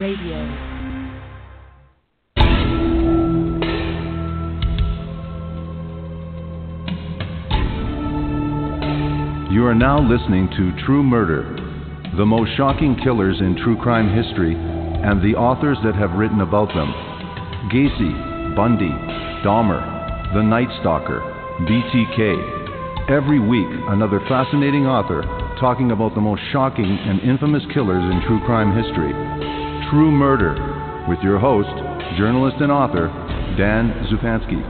Radio. You are now listening to True Murder, the most shocking killers in true crime history, and the authors that have written about them Gacy, Bundy, Dahmer, The Night Stalker, BTK. Every week, another fascinating author talking about the most shocking and infamous killers in true crime history. True Murder, with your host, journalist and author, Dan Zupansky.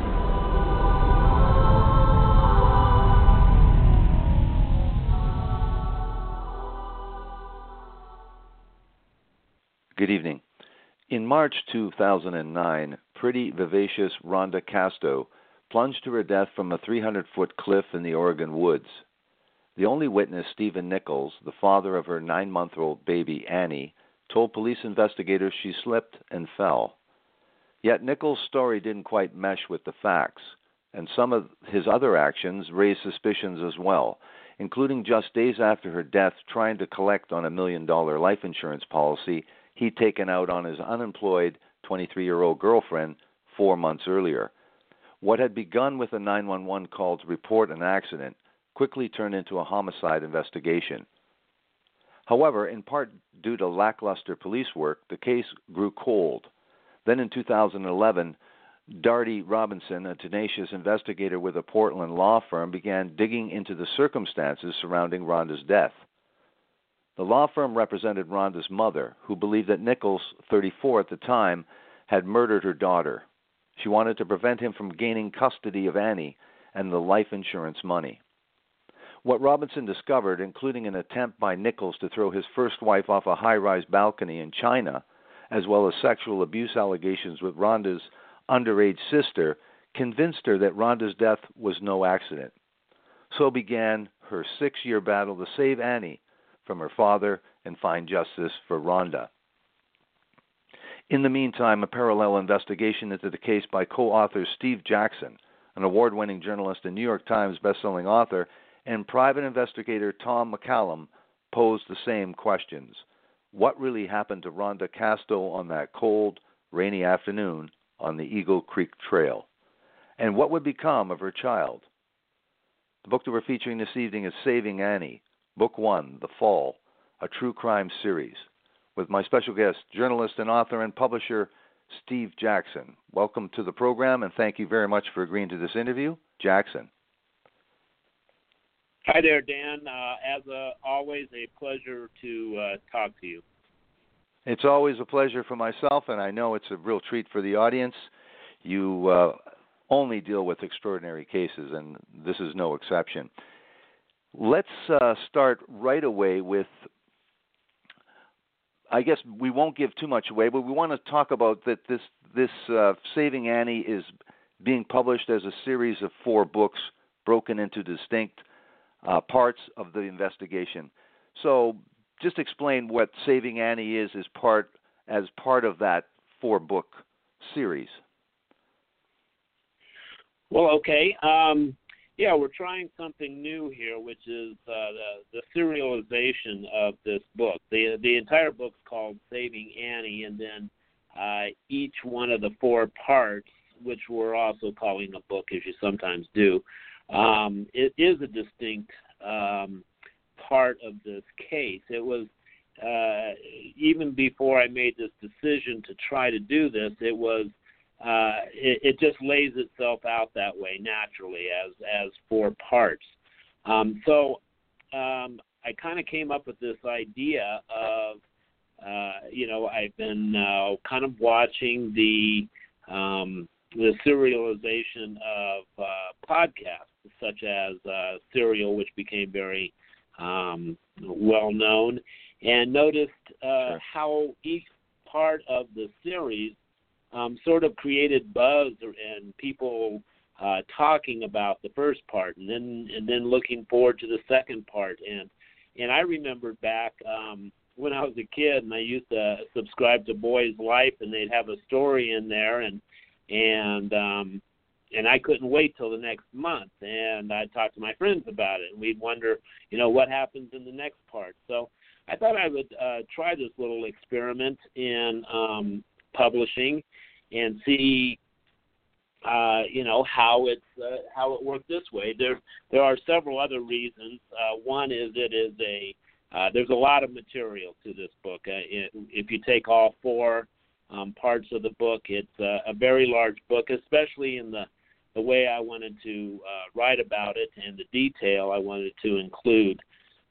Good evening. In March 2009, pretty vivacious Rhonda Casto plunged to her death from a 300 foot cliff in the Oregon woods. The only witness, Stephen Nichols, the father of her nine month old baby Annie, told police investigators she slipped and fell. Yet Nichols' story didn't quite mesh with the facts, and some of his other actions raised suspicions as well, including just days after her death trying to collect on a million dollar life insurance policy he'd taken out on his unemployed 23 year old girlfriend four months earlier. What had begun with a 911 call to report an accident quickly turned into a homicide investigation. However, in part due to lackluster police work, the case grew cold. Then in 2011, Dardie Robinson, a tenacious investigator with a Portland law firm, began digging into the circumstances surrounding Rhonda's death. The law firm represented Rhonda's mother, who believed that Nichols, 34 at the time, had murdered her daughter. She wanted to prevent him from gaining custody of Annie and the life insurance money. What Robinson discovered, including an attempt by Nichols to throw his first wife off a high rise balcony in China, as well as sexual abuse allegations with Rhonda's underage sister, convinced her that Rhonda's death was no accident. So began her six year battle to save Annie from her father and find justice for Rhonda. In the meantime, a parallel investigation into the case by co author Steve Jackson, an award winning journalist and New York Times bestselling author, and private investigator Tom McCallum posed the same questions. What really happened to Rhonda Casto on that cold, rainy afternoon on the Eagle Creek Trail? And what would become of her child? The book that we're featuring this evening is Saving Annie, Book One The Fall, a true crime series, with my special guest, journalist and author and publisher Steve Jackson. Welcome to the program, and thank you very much for agreeing to this interview. Jackson. Hi there, Dan. Uh, as uh, always, a pleasure to uh, talk to you. It's always a pleasure for myself, and I know it's a real treat for the audience. You uh, only deal with extraordinary cases, and this is no exception. Let's uh, start right away with. I guess we won't give too much away, but we want to talk about that this this Saving Annie is being published as a series of four books broken into distinct uh, parts of the investigation. So, just explain what Saving Annie is as part as part of that four book series. Well, okay. Um, yeah, we're trying something new here, which is uh, the, the serialization of this book. the The entire book's called Saving Annie, and then uh, each one of the four parts, which we're also calling a book, as you sometimes do, um, it is a distinct um, part of this case. It was uh, even before I made this decision to try to do this, it was uh, it, it just lays itself out that way naturally as as four parts. Um, so um, I kind of came up with this idea of uh, you know I've been uh, kind of watching the um, the serialization of uh, podcasts such as uh, Serial, which became very um, well known, and noticed uh, how each part of the series um, sort of created buzz and people uh, talking about the first part, and then and then looking forward to the second part. And and I remembered back um, when I was a kid, and I used to subscribe to Boys Life, and they'd have a story in there, and and um, and I couldn't wait till the next month. And I'd talk to my friends about it, and we'd wonder, you know, what happens in the next part. So I thought I would uh, try this little experiment in um, publishing and see uh, you know how it's uh, how it worked this way. There there are several other reasons. Uh, one is it is a uh, there's a lot of material to this book. Uh, if you take all four um, parts of the book, it's a very large book, especially in the the way I wanted to uh, write about it and the detail I wanted to include.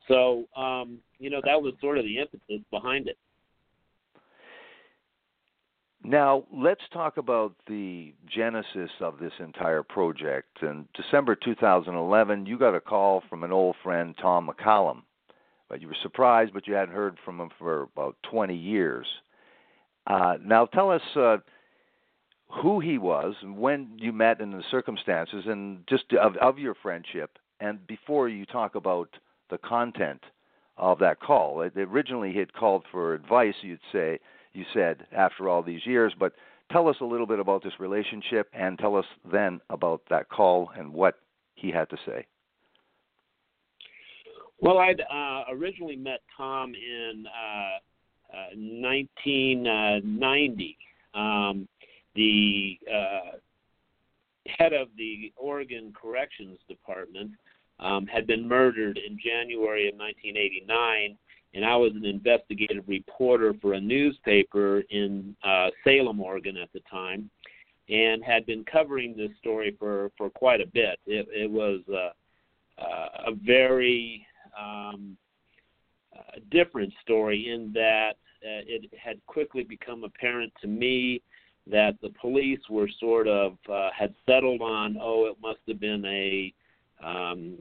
So um, you know that was sort of the impetus behind it. Now, let's talk about the genesis of this entire project. In December 2011, you got a call from an old friend, Tom McCallum. But you were surprised, but you hadn't heard from him for about 20 years. Uh, now, tell us uh, who he was, when you met, and the circumstances, and just of, of your friendship. And before you talk about the content of that call, it, originally he had called for advice. You'd say you said after all these years. But tell us a little bit about this relationship and tell us then about that call and what he had to say. Well, I'd uh, originally met Tom in uh, uh, 1990. Um, the uh, head of the Oregon Corrections Department um, had been murdered in January of 1989 and I was an investigative reporter for a newspaper in uh, Salem, Oregon at the time, and had been covering this story for, for quite a bit. It, it was uh, uh, a very um, uh, different story in that uh, it had quickly become apparent to me that the police were sort of uh, had settled on, oh, it must have been a um,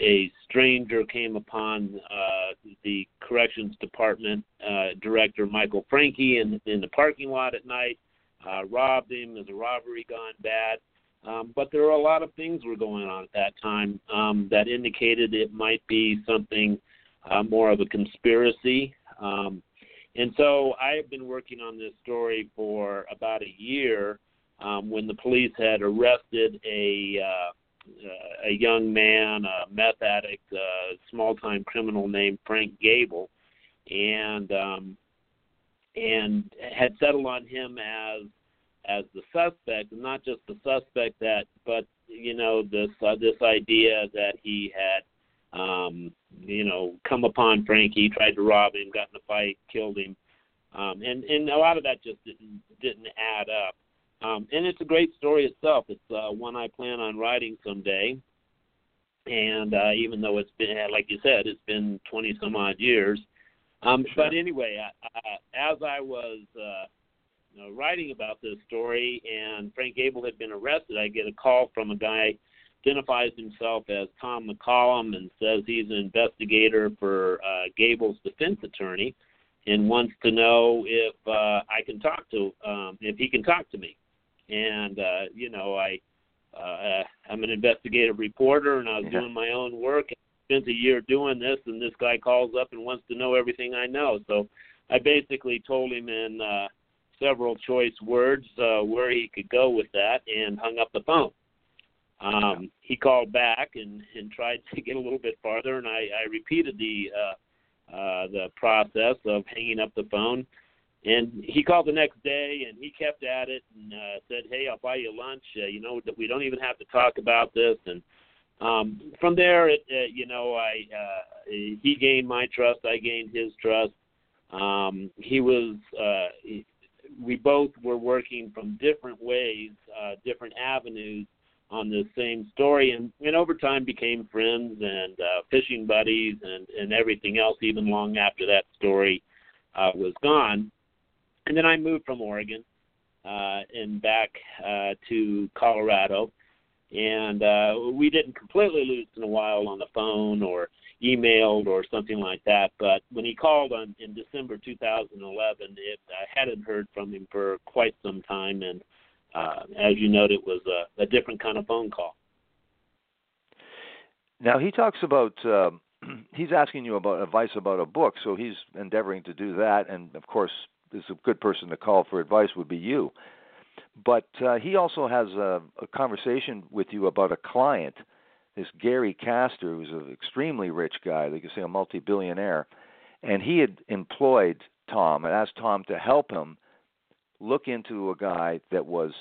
a stranger came upon uh, the corrections department uh, director Michael Francke in, in the parking lot at night, uh, robbed him. There's a robbery gone bad. Um, but there were a lot of things were going on at that time um, that indicated it might be something uh, more of a conspiracy. Um, and so I have been working on this story for about a year um, when the police had arrested a uh, uh, a young man, a meth addict, a small-time criminal named Frank Gable, and um, and had settled on him as as the suspect, and not just the suspect that, but you know this uh, this idea that he had um, you know come upon Francke, tried to rob him, got in a fight, killed him, um, and and a lot of that just didn't didn't add up. Um, and it's a great story itself. It's uh, one I plan on writing someday. And uh, even though it's been, like you said, it's been 20 some odd years, Um, Sure. But anyway, uh, uh, as I was uh, you know, writing about this story, and Frank Gable had been arrested, I get a call from a guy identifies himself as Tom McCallum and says he's an investigator for uh, Gable's defense attorney, and wants to know if uh, I can talk to um, if he can talk to me. And uh, you know, I uh, I'm an investigative reporter, and I was Yeah. doing my own work. Spent a year doing this, and this guy calls up and wants to know everything I know. So I basically told him in uh, several choice words uh, where he could go with that, and hung up the phone. Um, he called back and, and tried to get a little bit farther, and I, I repeated the uh, uh, the process of hanging up the phone. And he called the next day, and he kept at it and uh, said, "Hey, I'll buy you lunch. Uh, you know, that we don't even have to talk about this." And um, from there, it, uh, you know, I uh, he gained my trust, I gained his trust. Um, he was, uh, he, we both were working from different ways, uh, different avenues on the same story, and, and over time became friends and uh, fishing buddies and and everything else. Even long after that story uh, was gone, and then I moved from Oregon uh, and back uh, to Colorado and uh, we didn't completely lose in a while on the phone or emailed or something like that. But when he called on in December 2011, it, I hadn't heard from him for quite some time, and uh, as you noted, it was a, a different kind of phone call. Now he talks about uh, he's asking you about advice about a book, so he's endeavoring to do that, and of course, is a good person to call for advice would be you. But uh, he also has a, a conversation with you about a client, this Gary Castor, who's an extremely rich guy, they could say a multi-billionaire, and he had employed Tom and asked Tom to help him look into a guy that was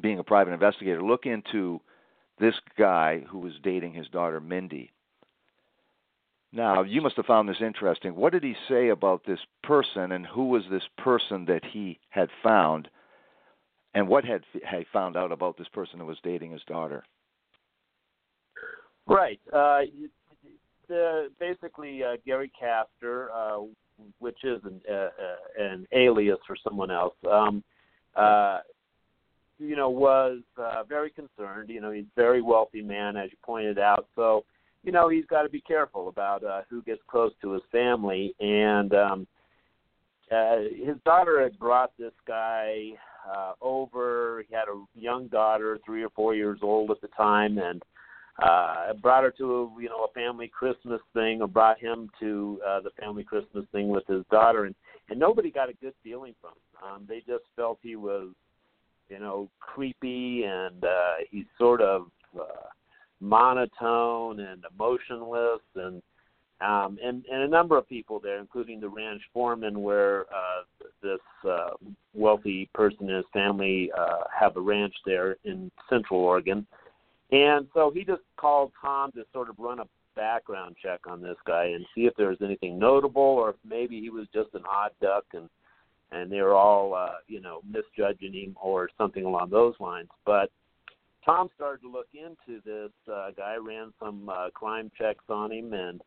being a private investigator, look into this guy who was dating his daughter Mindy. Now, you must have found this interesting. What did he say about this person, and who was this person that he had found, and what had he found out about this person who was dating his daughter? Right. Uh, the, basically, uh, Gary Castor, uh, which is an, uh, uh, an alias for someone else, um, uh, you know, was uh, very concerned. You know, he's a very wealthy man, as you pointed out. So, you know, he's got to be careful about uh, who gets close to his family. And um, uh, his daughter had brought this guy uh, over. He had a young daughter, three or four years old at the time, and uh, brought her to a you know a family Christmas thing, or brought him to uh, the family Christmas thing with his daughter, and and nobody got a good feeling from him. Um, they just felt he was, you know, creepy, and uh, he's sort of uh, monotone and emotionless, and um, and and a number of people there, including the ranch foreman, where uh, this uh, wealthy person and his family uh, have a ranch there in Central Oregon. And so he just called Tom to sort of run a background check on this guy and see if there was anything notable, or if maybe he was just an odd duck and and they were all uh, you know misjudging him or something along those lines. But Tom started to look into this uh, guy, ran some uh, crime checks on him, and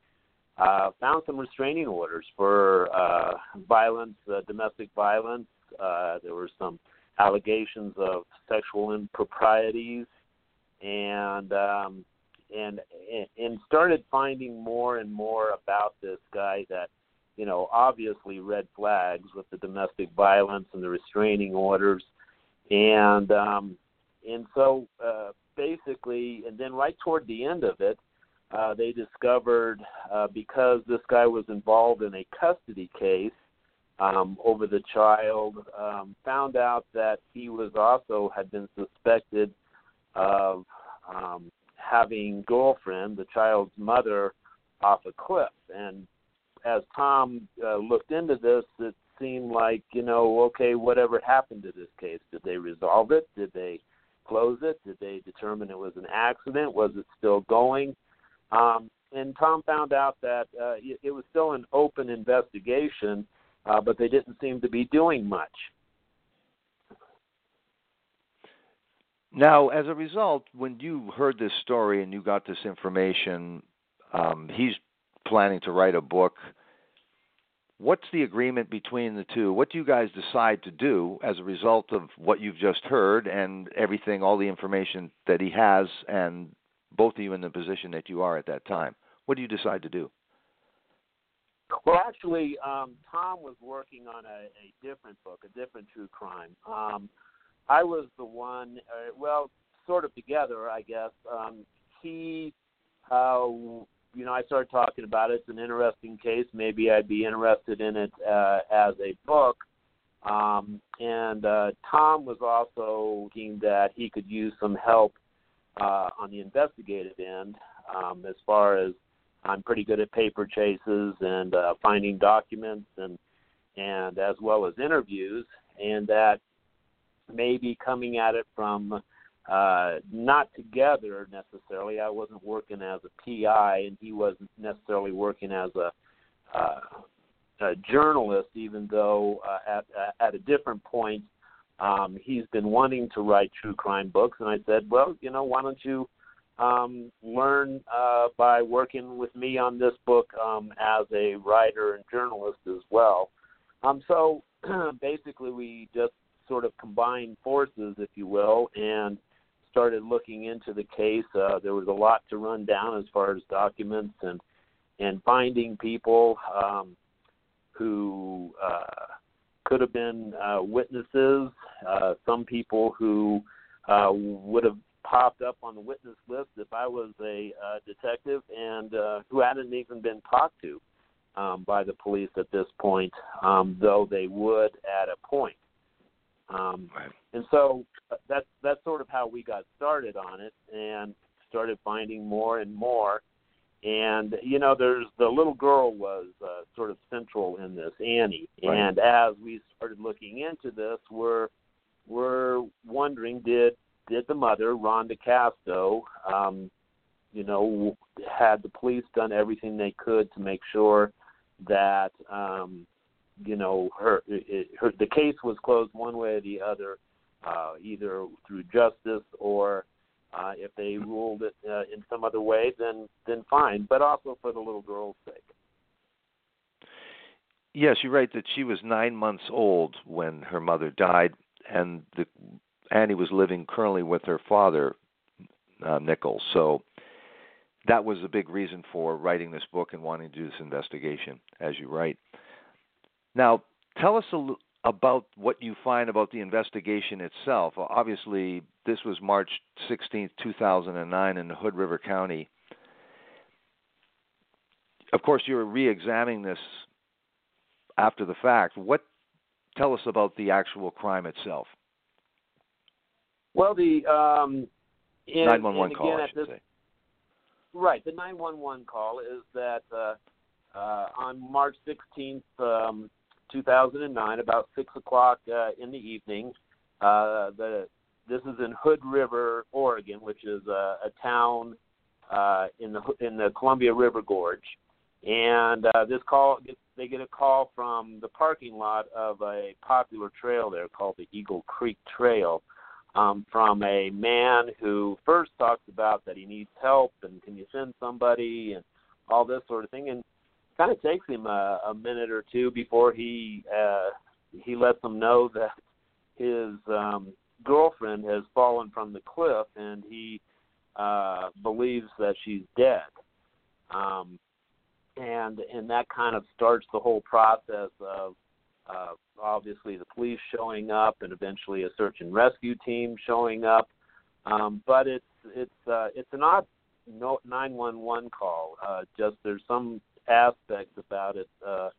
uh, found some restraining orders for uh, violence, uh, domestic violence. Uh, there were some allegations of sexual improprieties, and um, and and started finding more and more about this guy that you know obviously red flags with the domestic violence and the restraining orders, and um, and so uh, basically, and then right toward the end of it, uh, they discovered uh, because this guy was involved in a custody case um, over the child, um, found out that he was also had been suspected of um, having girlfriend, the child's mother, off a cliff. And as Tom uh, looked into this, it seemed like you know, okay, whatever happened to this case? Did they resolve it? Did they close it? Did they determine it was an accident? Was it still going? Um, and Tom found out that uh, it, was still an open investigation, uh, but they didn't seem to be doing much. Now, as a result, when you heard this story and you got this information, um, he's planning to write a book. what's the agreement between the two? What do you guys decide to do as a result of what you've just heard and everything, all the information that he has, and both of you in the position that you are at that time? What do you decide to do? Well, actually, um, Tom was working on a, a different book, a different true crime. Um, I was the one, uh, well, sort of together, I guess. Um, he uh, you know, I started talking about it. It's an interesting case. Maybe I'd be interested in it uh, as a book. Um, and uh, Tom was also thinking that he could use some help uh, on the investigative end, um, as far as I'm pretty good at paper chases and uh, finding documents and and as well as interviews, and that maybe coming at it from uh, not together necessarily. I wasn't working as a PI, and he wasn't necessarily working as a, uh, a journalist, even though uh, at at a different point um, he's been wanting to write true crime books. And I said, well, you know, why don't you um, learn uh, by working with me on this book um, as a writer and journalist as well. Um, so basically, we just sort of combined forces, if you will, and started looking into the case, uh, there was a lot to run down as far as documents and and finding people um, who uh, could have been uh, witnesses. Uh, some people who uh, would have popped up on the witness list if I was a uh, detective, and uh, who hadn't even been talked to um, by the police at this point, um, though they would at a point. Um, right. And so uh, that's that's sort of how we got started on it, and started finding more and more. And you know, there's the little girl was uh, sort of central in this, Annie. Right. And as we started looking into this, we're we're wondering did did the mother Rhonda Casto, um, you know, had the police done everything they could to make sure that um, you know her, it, her the case was closed one way or the other, uh, either through justice or uh, if they ruled it uh, in some other way, then then fine. But also for the little girl's sake. Yes, you're right that she was nine months old when her mother died, and the, Annie was living currently with her father, uh, Nichols. So that was a big reason for writing this book and wanting to do this investigation, as you write. Now, tell us a, about what you find about the investigation itself. Obviously, this was March 16, 2009, in Hood River County. Of course, you're re-examining this after the fact. What tell us about the actual crime itself? Well, the um, in, 911 call, I should this, say. Right, the 911 call is that uh, uh, on March 16th, um, 2009, about six o'clock uh, in the evening. Uh, the this is in Hood River, Oregon, which is a, a town uh, in the in the Columbia River Gorge. And uh, this call, they get a call from the parking lot of a popular trail there called the Eagle Creek Trail, um, from a man who first talks about that he needs help and can you send somebody and all this sort of thing. And kind of takes him a, a minute or two before he uh, he lets them know that his um, girlfriend has fallen from the cliff and he uh, believes that she's dead. Um, and and that kind of starts the whole process of uh, obviously the police showing up and eventually a search and rescue team showing up. Um, but it's it's uh, it's an odd no, 911 call. Uh, just there's some aspects about it. Uh,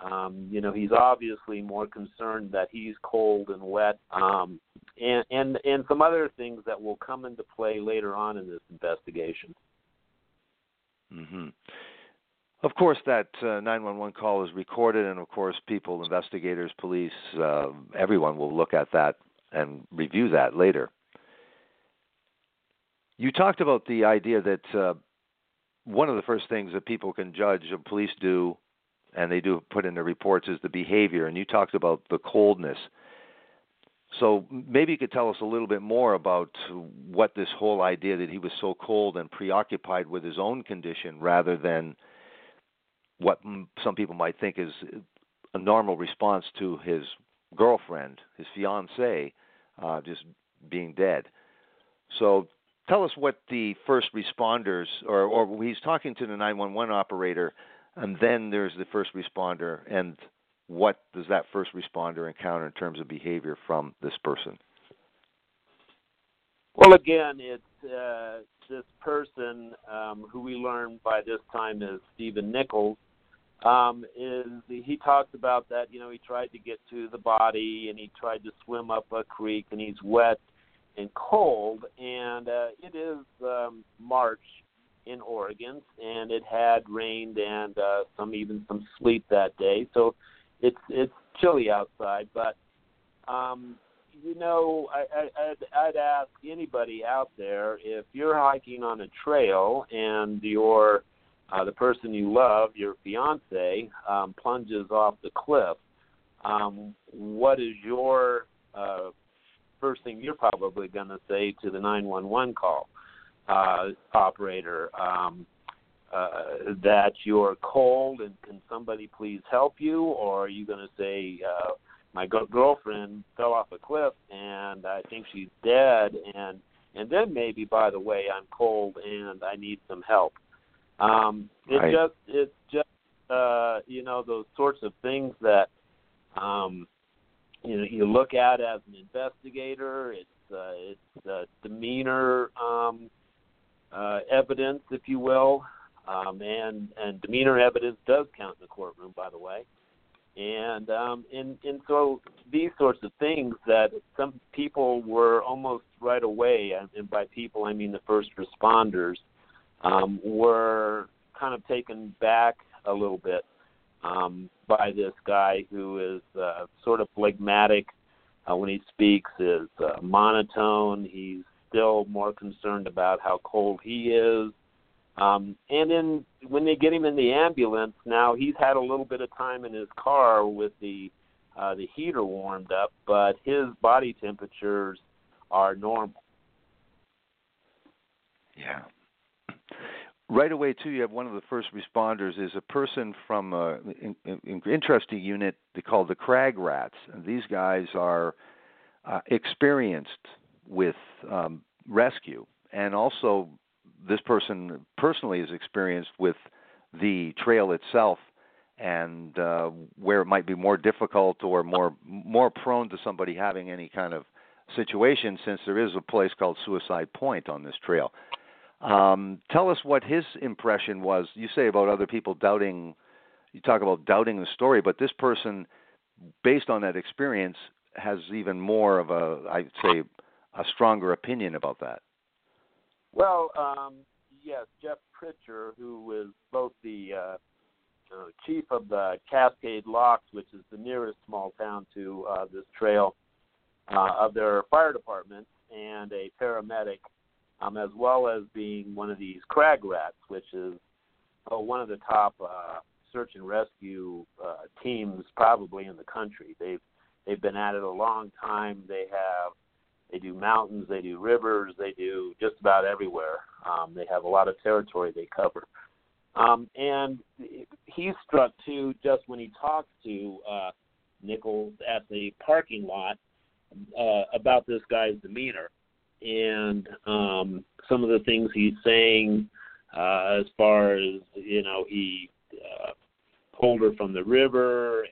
um, you know, he's obviously more concerned that he's cold and wet, um, and and and some other things that will come into play later on in this investigation. Mm-hmm. Of course, that uh, 911 call is recorded, and of course, people, investigators, police, uh, everyone will look at that and review that later. You talked about the idea that uh, one of the first things that people can judge of police do, and they do put in their reports, is the behavior. And you talked about the coldness. So maybe you could tell us a little bit more about what this whole idea that he was so cold and preoccupied with his own condition rather than what some people might think is a normal response to his girlfriend, his fiancee, uh, just being dead. So tell us what the first responders, or, or he's talking to the 911 operator, and then there's the first responder, and what does that first responder encounter in terms of behavior from this person? Well, again, it's uh, this person um, who we learn by this time is Stephen Nichols. Um, is he talks about that? You know, he tried to get to the body and he tried to swim up a creek and he's wet and cold, and uh, it is um, March in Oregon, and it had rained and uh, some even some sleet that day, so it's it's chilly outside. But um, you know, I, I, I'd, I'd ask anybody out there if you're hiking on a trail and your uh, the person you love, your fiance, um, plunges off the cliff. Um, what is your uh, first thing you're probably going to say to the 911 call uh, operator? Um, uh, that you're cold and can somebody please help you, or are you going to say, uh, my go- girlfriend fell off a cliff and I think she's dead, and and then maybe by the way I'm cold and I need some help. Um, it right. just it's just uh, you know those sorts of things that um, you know you look at as an investigator. It's uh, it's uh, demeanor um, uh, evidence, if you will, um, and and demeanor evidence does count in the courtroom, by the way. And um, and and so these sorts of things that some people were almost right away, and by people I mean the first responders, um, were kind of taken back a little bit um, by this guy who is uh, sort of phlegmatic uh, when he speaks, is uh, monotone. He's still more concerned about how cold he is. Um, and then when they get him in the ambulance, now he's had a little bit of time in his car with the uh, the heater warmed up, but his body temperatures are normal. Yeah. Right away, too, you have one of the first responders is a person from an interesting unit they call the Crag Rats, and these guys are uh, experienced with um, rescue and also this person personally is experienced with the trail itself and uh, where it might be more difficult or more more prone to somebody having any kind of situation since there is a place called Suicide Point on this trail. Um, tell us what his impression was. You say about other people doubting, you talk about doubting the story, but this person, based on that experience, has even more of a, I'd say, a stronger opinion about that. Well, um, yes, Jeff Pritcher, who is both the uh, uh, chief of the Cascade Locks, which is the nearest small town to uh, this trail, uh, of their fire department, and a paramedic, um, as well as being one of these crag rats, which is oh, one of the top uh, search and rescue uh, teams probably in the country. They've they've been at it a long time. They have they do mountains, they do rivers, they do just about everywhere. Um, they have a lot of territory they cover. Um, and he's struck too just when he talks to uh, Nichols at the parking lot uh, about this guy's demeanor and um, some of the things he's saying uh, as far as you know he uh, pulled her from the river and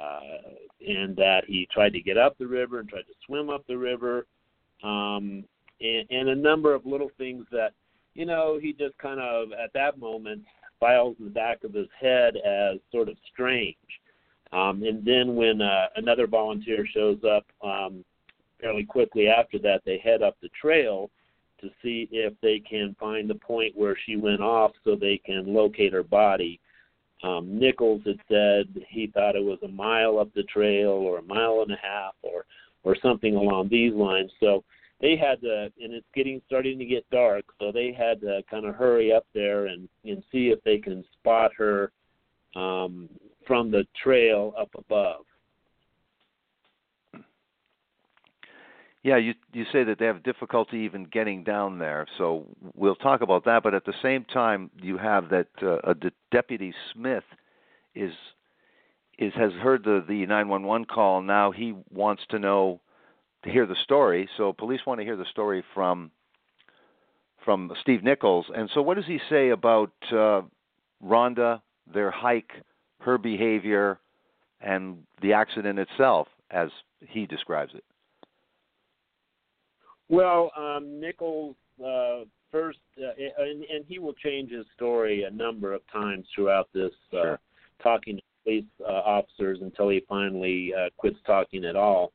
uh, and that he tried to get up the river and tried to swim up the river, um, and, and a number of little things that, you know, he just kind of at that moment files in the back of his head as sort of strange. Um, and then when uh, another volunteer shows up um, fairly quickly after that, they head up the trail to see if they can find the point where she went off so they can locate her body. Um, Nichols had said he thought it was a mile up the trail or a mile and a half or or something along these lines. So they had to, and it's getting starting to get dark, so they had to kind of hurry up there and and see if they can spot her um, from the trail up above. Yeah, you you say that they have difficulty even getting down there, so we'll talk about that. But at the same time, you have that uh, de- deputy Smith is is has heard the the 911 call. Now he wants to know to hear the story. So police want to hear the story from from Steve Nichols. And so, what does he say about uh, Rhonda, their hike, her behavior, and the accident itself, as he describes it? Well, um, Nichols uh, first, uh, and, and he will change his story a number of times throughout this, uh, Sure. talking to police uh, officers until he finally uh, quits talking at all.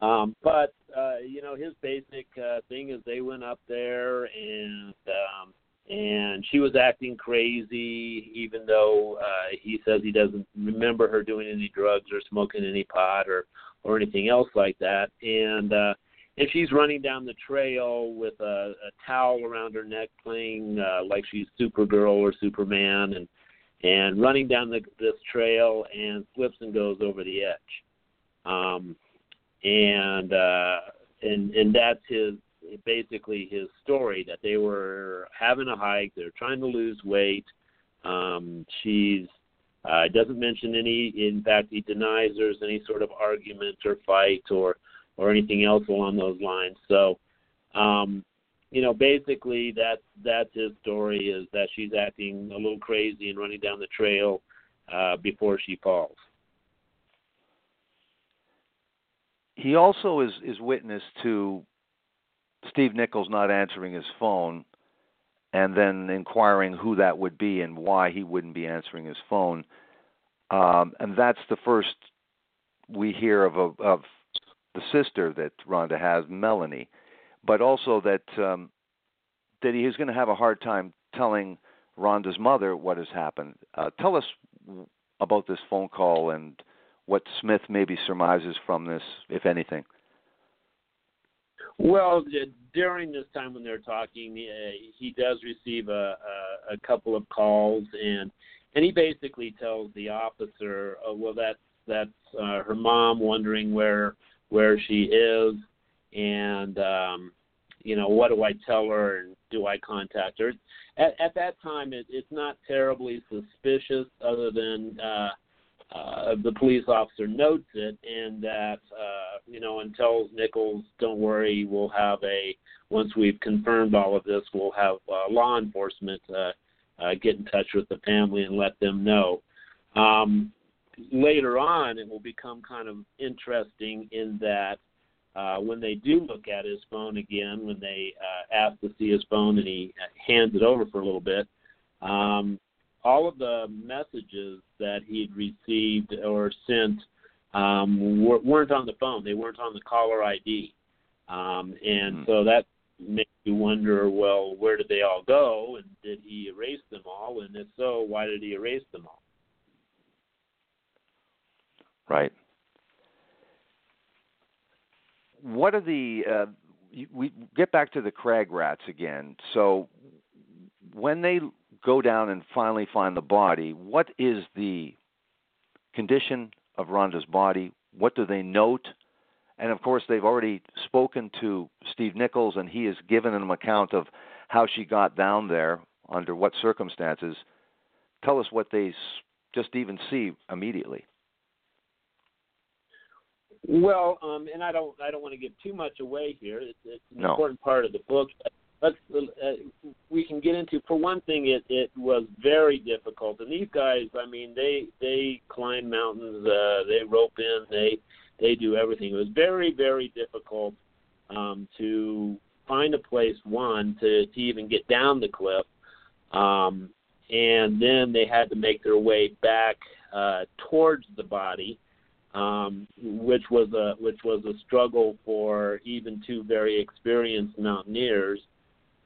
Um, but uh, you know, his basic uh, thing is they went up there and um, and she was acting crazy, even though uh, he says he doesn't remember her doing any drugs or smoking any pot or or anything else like that. And uh, and she's running down the trail with a, a towel around her neck, playing uh, like she's Supergirl or Superman, and and running down the, this trail and slips and goes over the edge. Um, and uh, and and that's his basically his story that they were having a hike, they're trying to lose weight. Um, she's uh, doesn't mention any. In fact, he denies there's any sort of argument or fight or or anything else along those lines. So, um, you know, basically that's that's his story is that she's acting a little crazy and running down the trail uh, before she falls. He also is is witness to Steve Nichols not answering his phone, and then inquiring who that would be and why he wouldn't be answering his phone. Um, and that's the first we hear of a, of the sister that Rhonda has, Melanie, but also that um, that he is going to have a hard time telling Rhonda's mother what has happened. Uh, tell us about this phone call and what Smith maybe surmises from this, if anything. Well, during this time when they're talking, he does receive a, a, a couple of calls, and and he basically tells the officer, oh, "Well, that's that's uh, her mom wondering where where she is, and um, you know, what do I tell her, and do I contact her?" At, at that time, it, it's not terribly suspicious, other than uh, uh, the police officer notes it, and that uh, you know, and tells Nichols, "Don't worry, we'll have a once we've confirmed all of this, we'll have uh, law enforcement uh, uh, get in touch with the family and let them know." Um, later on, it will become kind of interesting in that uh, when they do look at his phone again, when they uh, ask to see his phone and he uh, hands it over for a little bit, um, all of the messages that he'd received or sent um, weren't on the phone. They weren't on the caller ID, um, and Hmm. so that makes you wonder, well, where did they all go, and did he erase them all? And if so, why did he erase them all? Right. What are the? Uh, we get back to the crag rats again. So, when they go down and finally find the body, what is the condition of Rhonda's body? What do they note? And of course, they've already spoken to Steve Nichols, and he has given them account of how she got down there, under what circumstances. Tell us what they just even see immediately. Well, um, and I don't I don't want to give too much away here. It's, it's an No. important part of the book. Let's uh, we can get into. For one thing, it it was very difficult, and these guys, I mean, they they climb mountains, uh, they rope in, they they do everything. It was very very difficult um, to find a place one to to even get down the cliff, um, and then they had to make their way back uh, towards the body um, which was a which was a struggle for even two very experienced mountaineers.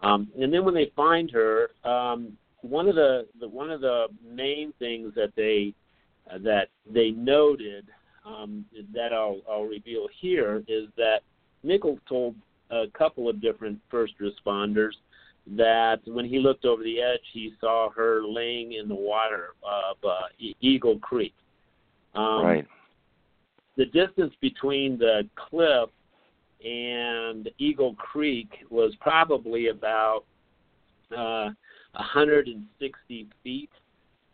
Um, and then when they find her, um, one of the, the one of the main things that they uh, that they noted um, that I'll, I'll reveal here is that Nichols told a couple of different first responders that when he looked over the edge, he saw her laying in the water of uh, Eagle Creek. Um, right. The distance between the cliff and Eagle Creek was probably about uh, 160 feet.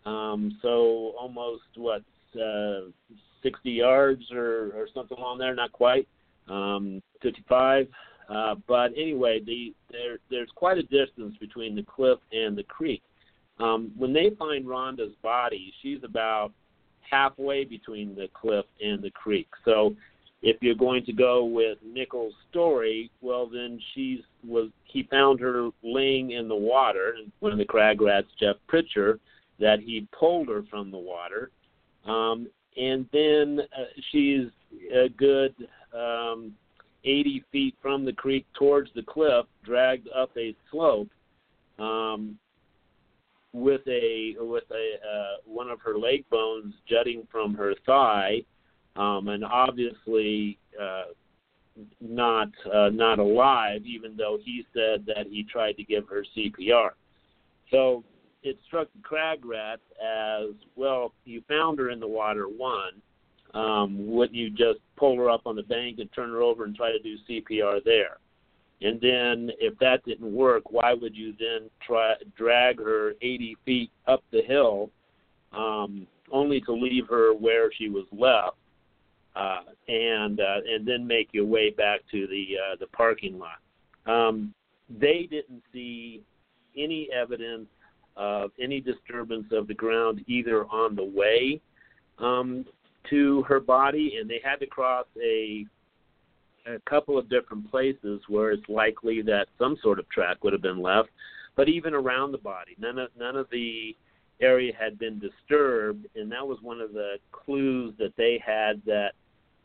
Um, so almost what uh, 60 yards or, or something along there, not quite, um, 55. Uh, but anyway, the, there, there's quite a distance between the cliff and the creek. Um, when they find Rhonda's body, she's about halfway between the cliff and the creek. So if you're going to go with Nichols' story, well then she's was he found her laying in the water, and one of the crag rats, Jeff Pritcher, that he pulled her from the water, um, and then uh, she's a good um, 80 feet from the creek towards the cliff, dragged up a slope. Um, with a with a uh, one of her leg bones jutting from her thigh, um, and obviously uh, not uh, not alive, even though he said that he tried to give her CPR. So it struck the crag rat as well. You found her in the water. One, um, wouldn't you just pull her up on the bank and turn her over and try to do CPR there? And then if that didn't work, why would you then try drag her 80 feet up the hill, um, only to leave her where she was left, uh, and uh, and then make your way back to the uh, the parking lot? Um, they didn't see any evidence of any disturbance of the ground either on the way um, to her body, and they had to cross a a couple of different places where it's likely that some sort of track would have been left, but even around the body, none of none of the area had been disturbed, and that was one of the clues that they had that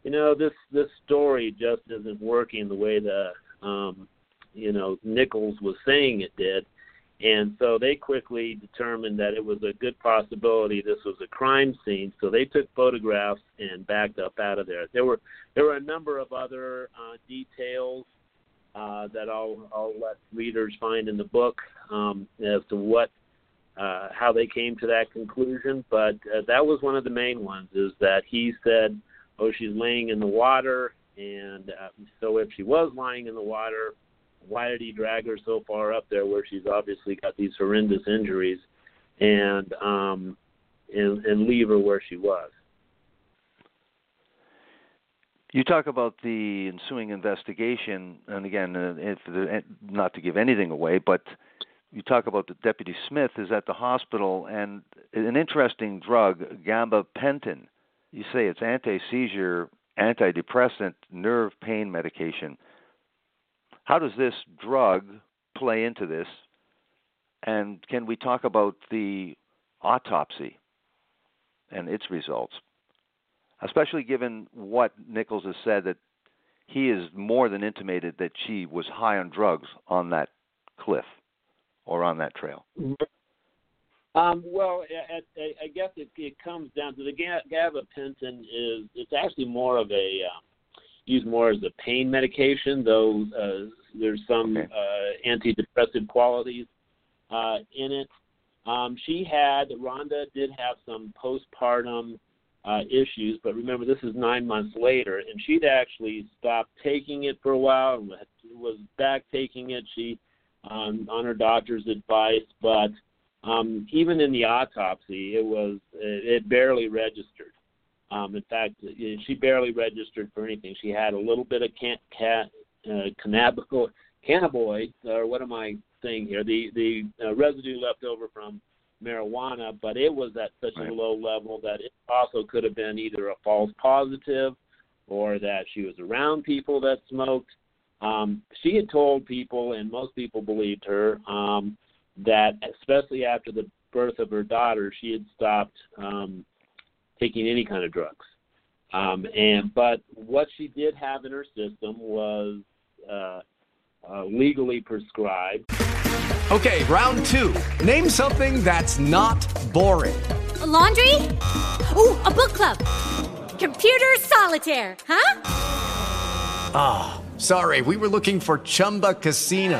you know this this story just isn't working the way the um, you know Nichols was saying it did. And so they quickly determined that it was a good possibility this was a crime scene. So they took photographs and backed up out of there. There were there were a number of other uh, details uh, that I'll I'll let readers find in the book um, as to what uh, how they came to that conclusion. But uh, that was one of the main ones. Is that he said, "Oh, she's laying in the water," and uh, so if she was lying in the water why did he drag her so far up there where she's obviously got these horrendous injuries and um and and leave her where she was. You talk about the ensuing investigation and again uh, if the, not to give anything away but you talk about the deputy smith is at the hospital and an interesting drug gabapentin. You say it's anti-seizure antidepressant nerve pain medication how does this drug play into this? And can we talk about the autopsy and its results? Especially given what Nichols has said that he is more than intimated that she was high on drugs on that cliff or on that trail. Um, well, I, I, guess it, it comes down to the gabapentin is it's actually more of a um, used more as a pain medication, though uh, there's some okay. uh, antidepressant qualities uh, in it. Um, she had Rhonda did have some postpartum uh, issues, but remember this is nine months later, and she'd actually stopped taking it for a while and was back taking it. She um, on her doctor's advice, but um, even in the autopsy, it was it, it barely registered. Um, in fact, she barely registered for anything. She had a little bit of can, can, uh, cannabis, cannabinoids, or what am I saying here? The the uh, residue left over from marijuana, but it was at such right. a low level that it also could have been either a false positive or that she was around people that smoked. Um, she had told people, and most people believed her, um, that especially after the birth of her daughter, she had stopped um, taking any kind of drugs. Um, and but what she did have in her system was uh, uh, legally prescribed. Okay, round two. Name something that's not boring. A laundry. Ooh, a book club. Computer solitaire. Huh? Ah, oh, sorry. We were looking for Chumba Casino.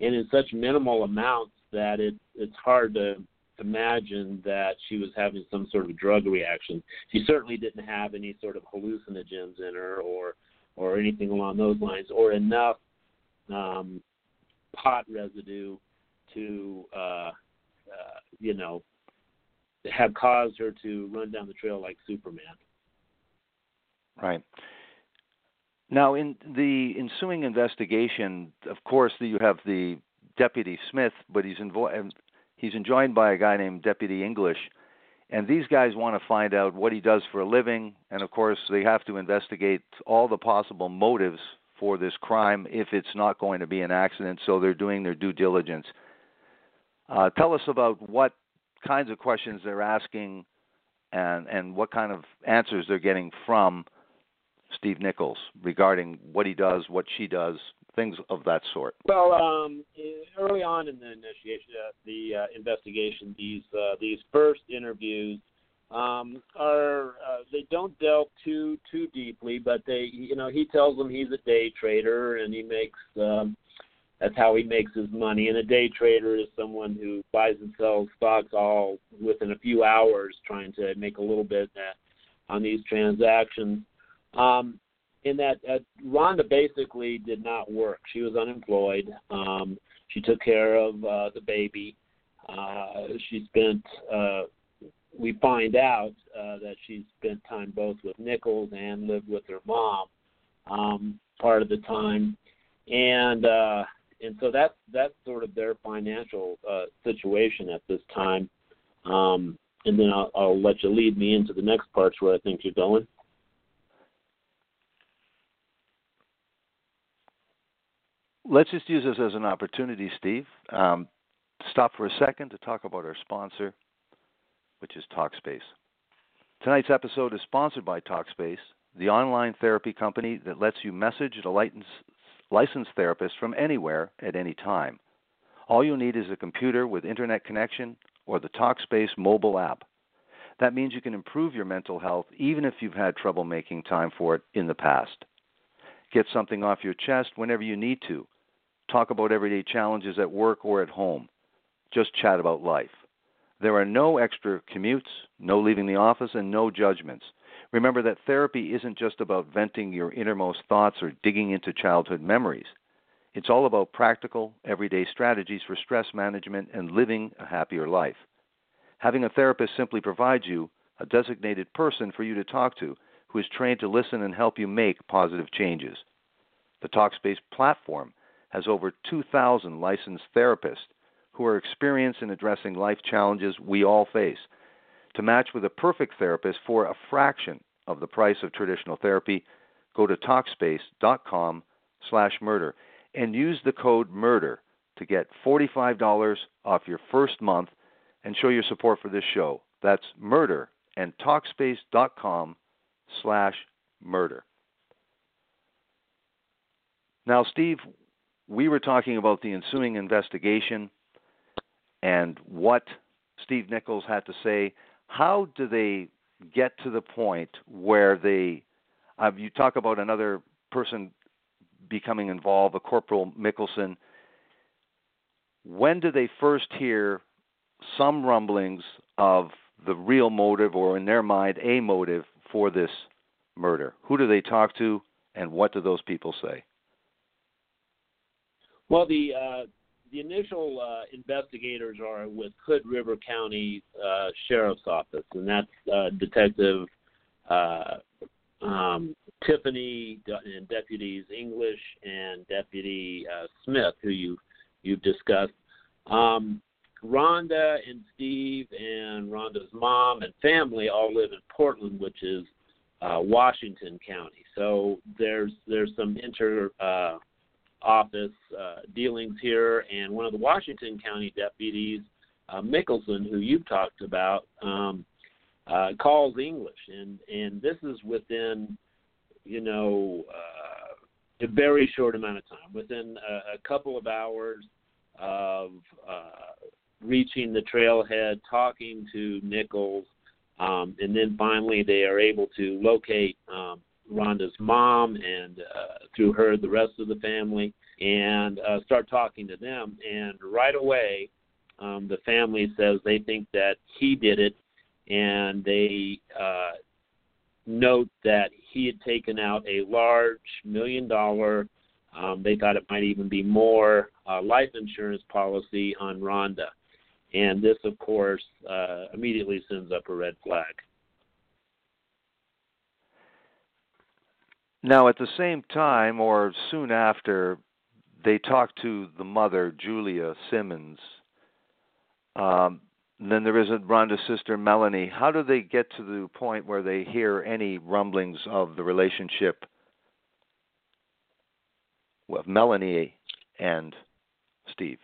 and in such minimal amounts that it it's hard to imagine that she was having some sort of drug reaction. She certainly didn't have any sort of hallucinogens in her, or or anything along those lines, or enough um, pot residue to uh, uh, you know have caused her to run down the trail like Superman. Right. Now, in the ensuing investigation, of course, you have the deputy Smith, but he's invo- he's joined by a guy named Deputy English, and these guys want to find out what he does for a living, and of course, they have to investigate all the possible motives for this crime if it's not going to be an accident. So they're doing their due diligence. Uh, tell us about what kinds of questions they're asking and and what kind of answers they're getting from Steve Nichols regarding what he does, what she does, things of that sort. Well, um, early on in the initiation, uh, the uh, investigation, these uh, these first interviews um, are uh, they don't delve too too deeply, but they you know he tells them he's a day trader and he makes um, that's how he makes his money. And a day trader is someone who buys and sells stocks all within a few hours, trying to make a little bit uh, on these transactions. Um, in that, uh, Rhonda basically did not work. She was unemployed. Um, she took care of uh, the baby. Uh, she spent. Uh, we find out uh, that she spent time both with Nichols and lived with her mom um, part of the time, and uh, and so that's that's sort of their financial uh, situation at this time. Um, and then I'll, I'll let you lead me into the next parts where I think you're going. Let's just use this as an opportunity, Steve. Um, stop for a second to talk about our sponsor, which is Talkspace. Tonight's episode is sponsored by Talkspace, the online therapy company that lets you message a licensed therapist from anywhere at any time. All you need is a computer with internet connection or the Talkspace mobile app. That means you can improve your mental health even if you've had trouble making time for it in the past. Get something off your chest whenever you need to. Talk about everyday challenges at work or at home. Just chat about life. There are no extra commutes, no leaving the office, and no judgments. Remember that therapy isn't just about venting your innermost thoughts or digging into childhood memories. It's all about practical, everyday strategies for stress management and living a happier life. Having a therapist simply provides you a designated person for you to talk to who is trained to listen and help you make positive changes. The Talkspace platform has over 2,000 licensed therapists who are experienced in addressing life challenges we all face to match with a perfect therapist for a fraction of the price of traditional therapy, go to Talkspace.com slash murder and use the code MURDER to get $45 off your first month and show your support for this show. That's murder and Talkspace.com slash murder. Now, Steve, we were talking about the ensuing investigation and what Steve Nichols had to say how do they get to the point where they uh, you talk about another person becoming involved, a Corporal Mickelson. When do they first hear some rumblings of the real motive, or in their mind, a motive for this murder? Who do they talk to, and what do those people say? Well, the uh, the initial uh, investigators are with Hood River County uh, Sheriff's Office, and that's uh, Detective uh, um, Tiffany and deputies English and Deputy uh, Smith, who you you've discussed. Um, Rhonda and Steve and Rhonda's mom and family all live in Portland, which is uh, Washington County. So there's there's some inter uh, office uh, dealings here, and one of the Washington County deputies, uh, Mickelson, who you've talked about, um, uh, calls English, and and this is within, you know, uh, a very short amount of time, within a, a couple of hours of uh, reaching the trailhead, talking to Nichols, um, and then finally they are able to locate um, Rhonda's mom and uh, through her the rest of the family and uh, start talking to them. And right away, um, the family says they think that he did it, and they uh, note that he had taken out a large million dollar. Um, they thought it might even be more uh, life insurance policy on Rhonda. And this, of course, uh, immediately sends up a red flag. Now, at the same time, or soon after, they talk to the mother, Julia Simmons. Um, then there is Rhonda's sister, Melanie. How do they get to the point where they hear any rumblings of the relationship with Melanie and Steve?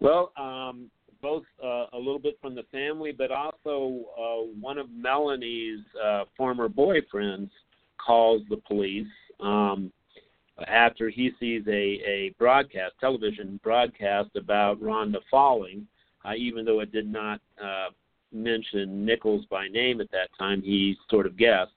Well, um, both uh, a little bit from the family, but also uh, one of Melanie's uh, former boyfriends calls the police um, after he sees a, a broadcast, television broadcast about Rhonda falling, uh, even though it did not uh, mention Nichols by name at that time, he sort of guessed.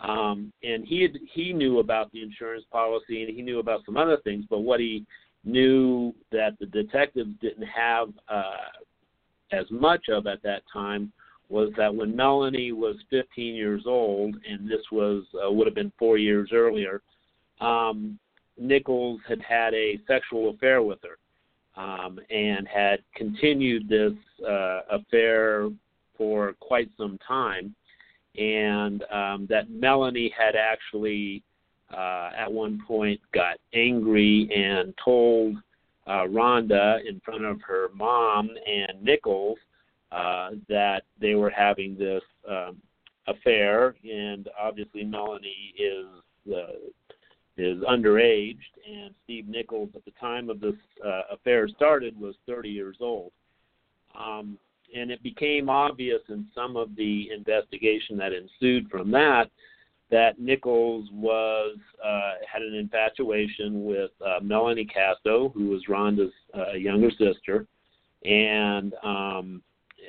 Um, and he had, he knew about the insurance policy and he knew about some other things, but what he knew that the detectives didn't have uh, as much of at that time was that when Melanie was 15 years old, and this was uh, would have been four years earlier, um, Nichols had had a sexual affair with her, um, and had continued this uh, affair for quite some time, and um, that Melanie had actually uh, at one point got angry and told uh, Rhonda in front of her mom and Nichols uh, that they were having this um, affair, and obviously Melanie is uh, is underage, and Steve Nichols at the time of this uh, affair started was 30 years old. Um, and it became obvious in some of the investigation that ensued from that that Nichols was uh, had an infatuation with uh, Melanie Casto, who was Rhonda's uh, younger sister, and um,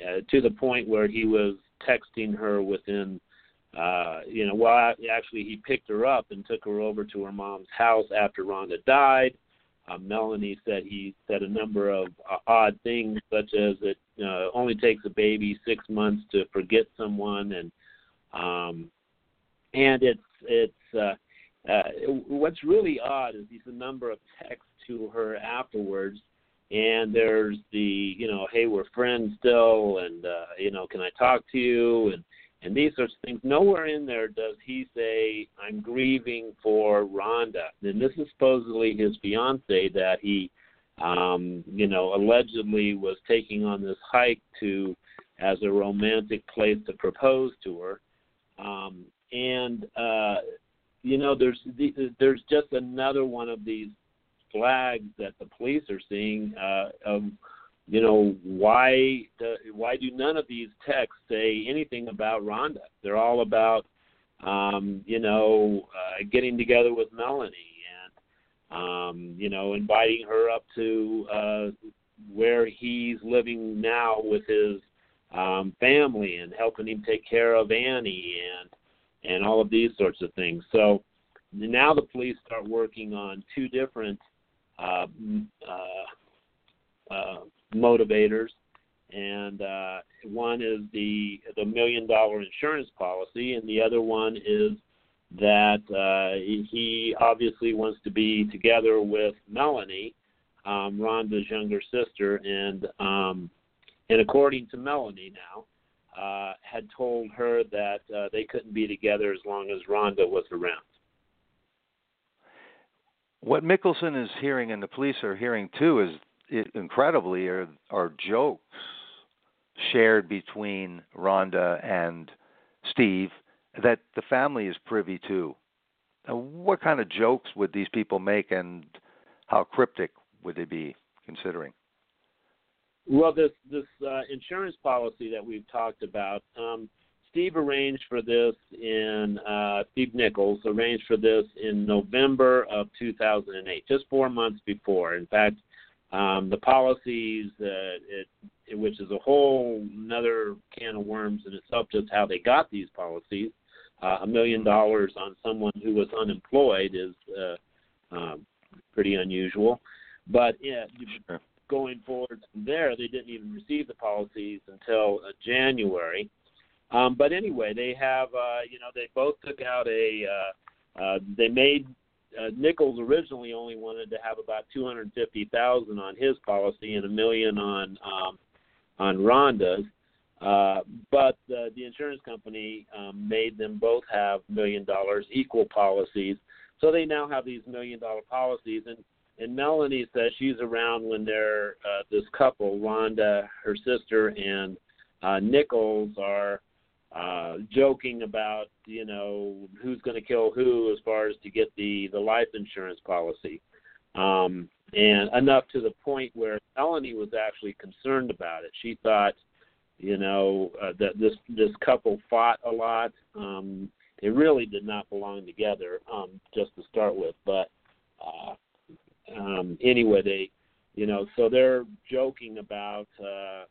uh, to the point where he was texting her within, uh, you know, well, actually he picked her up and took her over to her mom's house after Rhonda died. Uh, Melanie said he said a number of uh, odd things, such as it uh, only takes a baby six months to forget someone, and um, and it's it's uh, uh, what's really odd is these a number of texts to her afterwards and there's the you know hey we're friends still and uh you know can i talk to you? And and these sorts of things. Nowhere in there does he say i'm grieving for rhonda. And this is supposedly his fiance that he um you know allegedly was taking on this hike to as a romantic place to propose to her. Um and uh you know there's there's just another one of these flags that the police are seeing uh, of you know why the, why do none of these texts say anything about Rhonda? They're all about um, you know uh, getting together with Melanie and um, you know inviting her up to uh, where he's living now with his um, family and helping him take care of Annie and and all of these sorts of things. So now the police start working on two different uh, uh, uh, motivators, and uh, one is the the million dollar insurance policy, and the other one is that uh, he obviously wants to be together with Melanie, um, Rhonda's younger sister, and um, and according to Melanie now, uh, had told her that uh, they couldn't be together as long as Rhonda was around what Mickelson is hearing and the police are hearing too is it, incredibly are are jokes shared between Rhonda and Steve that the family is privy to. Now, what kind of jokes would these people make, and how cryptic would they be considering? Well, this this uh, insurance policy that we've talked about, um, Steve arranged for this in uh, Steve Nichols arranged for this in November of 2008, just four months before. In fact, um, the policies, uh, it, it, which is a whole another can of worms in itself, just how they got these policies. Uh, a million dollars on someone who was unemployed is uh, um, pretty unusual. But yeah, sure. going forward from there, they didn't even receive the policies until uh, January. Um, but anyway, they have, uh, you know, they both took out a, uh, uh, they made uh, Nichols originally only wanted to have about two hundred fifty thousand on his policy and a million on um, on Rhonda's. Uh, but uh, the insurance company um, made them both have million dollars equal policies, so they now have these million dollar policies. And and Melanie says she's around when they're uh, this couple, Rhonda, her sister, and uh, Nichols are uh, joking about you know who's going to kill who as far as to get the the life insurance policy, um, and enough to the point where Melanie was actually concerned about it. She thought, you know, uh, that this this couple fought a lot. Um, they really did not belong together, um, just to start with. But uh, um, anyway, they, you know, so they're joking about. Uh,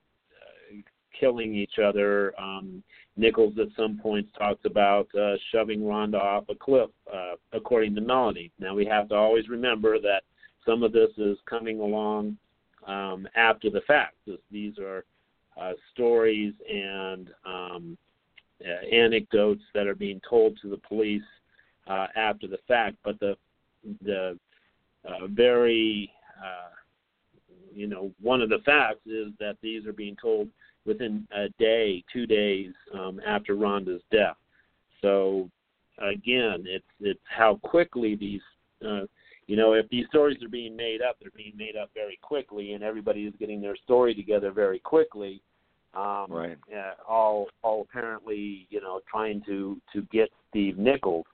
killing each other. Um, Nichols at some points talks about uh, shoving Rhonda off a cliff, uh, according to Melanie. Now we have to always remember that some of this is coming along um, after the fact. This, these are uh, stories and um, uh, anecdotes that are being told to the police uh, after the fact. But the the uh, very uh, you know one of the facts is that these are being told within a day, two days um, after Rhonda's death. So again, it's it's how quickly these, uh, you know, if these stories are being made up, they're being made up very quickly, and everybody is getting their story together very quickly. Um, right. Uh, all all apparently, you know, trying to to get Steve Nichols.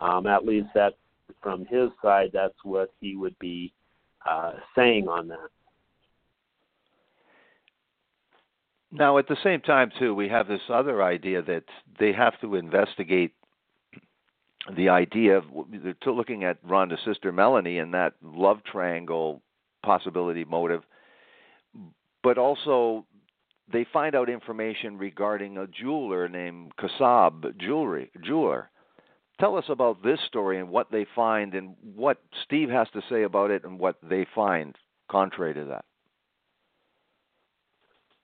Um, at least that's from his side. That's what he would be uh, saying on that. Now, at the same time, too, we have this other idea that they have to investigate the idea of looking at Rhonda's sister Melanie and that love triangle possibility motive, but also they find out information regarding a jeweler named Kasab Jewelry Jeweler. Tell us about this story and what they find and what Steve has to say about it and what they find contrary to that.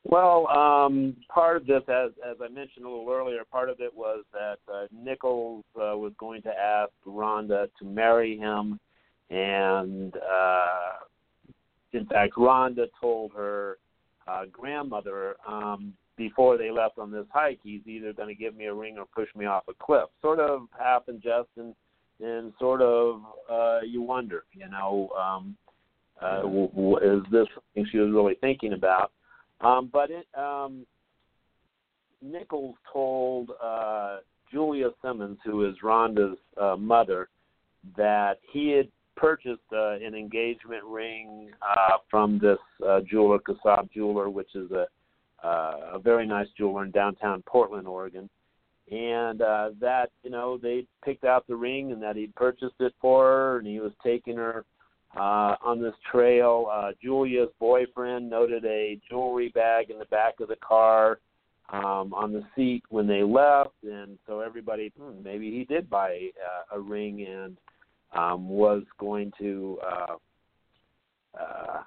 Well, um, part of this, as as I mentioned a little earlier, part of it was that uh, Nichols uh, was going to ask Rhonda to marry him, and uh, in fact, Rhonda told her uh, grandmother um, before they left on this hike, he's either going to give me a ring or push me off a cliff. Sort of half in jest and and sort of uh, you wonder, you know, um, uh, w- w- is this something she was really thinking about? Um, but it, um, Nichols told uh, Julia Simmons, who is Rhonda's uh, mother, that he had purchased uh, an engagement ring uh, from this uh, jeweler, Kasab Jeweler, which is a uh, a very nice jeweler in downtown Portland, Oregon, and uh, that you know they picked out the ring and that he'd purchased it for her, and he was taking her uh, on this trail. Uh, Julia's boyfriend noted a jewelry bag in the back of the car um, on the seat when they left, and so everybody hmm, maybe he did buy uh, a ring and um, was going to uh, uh,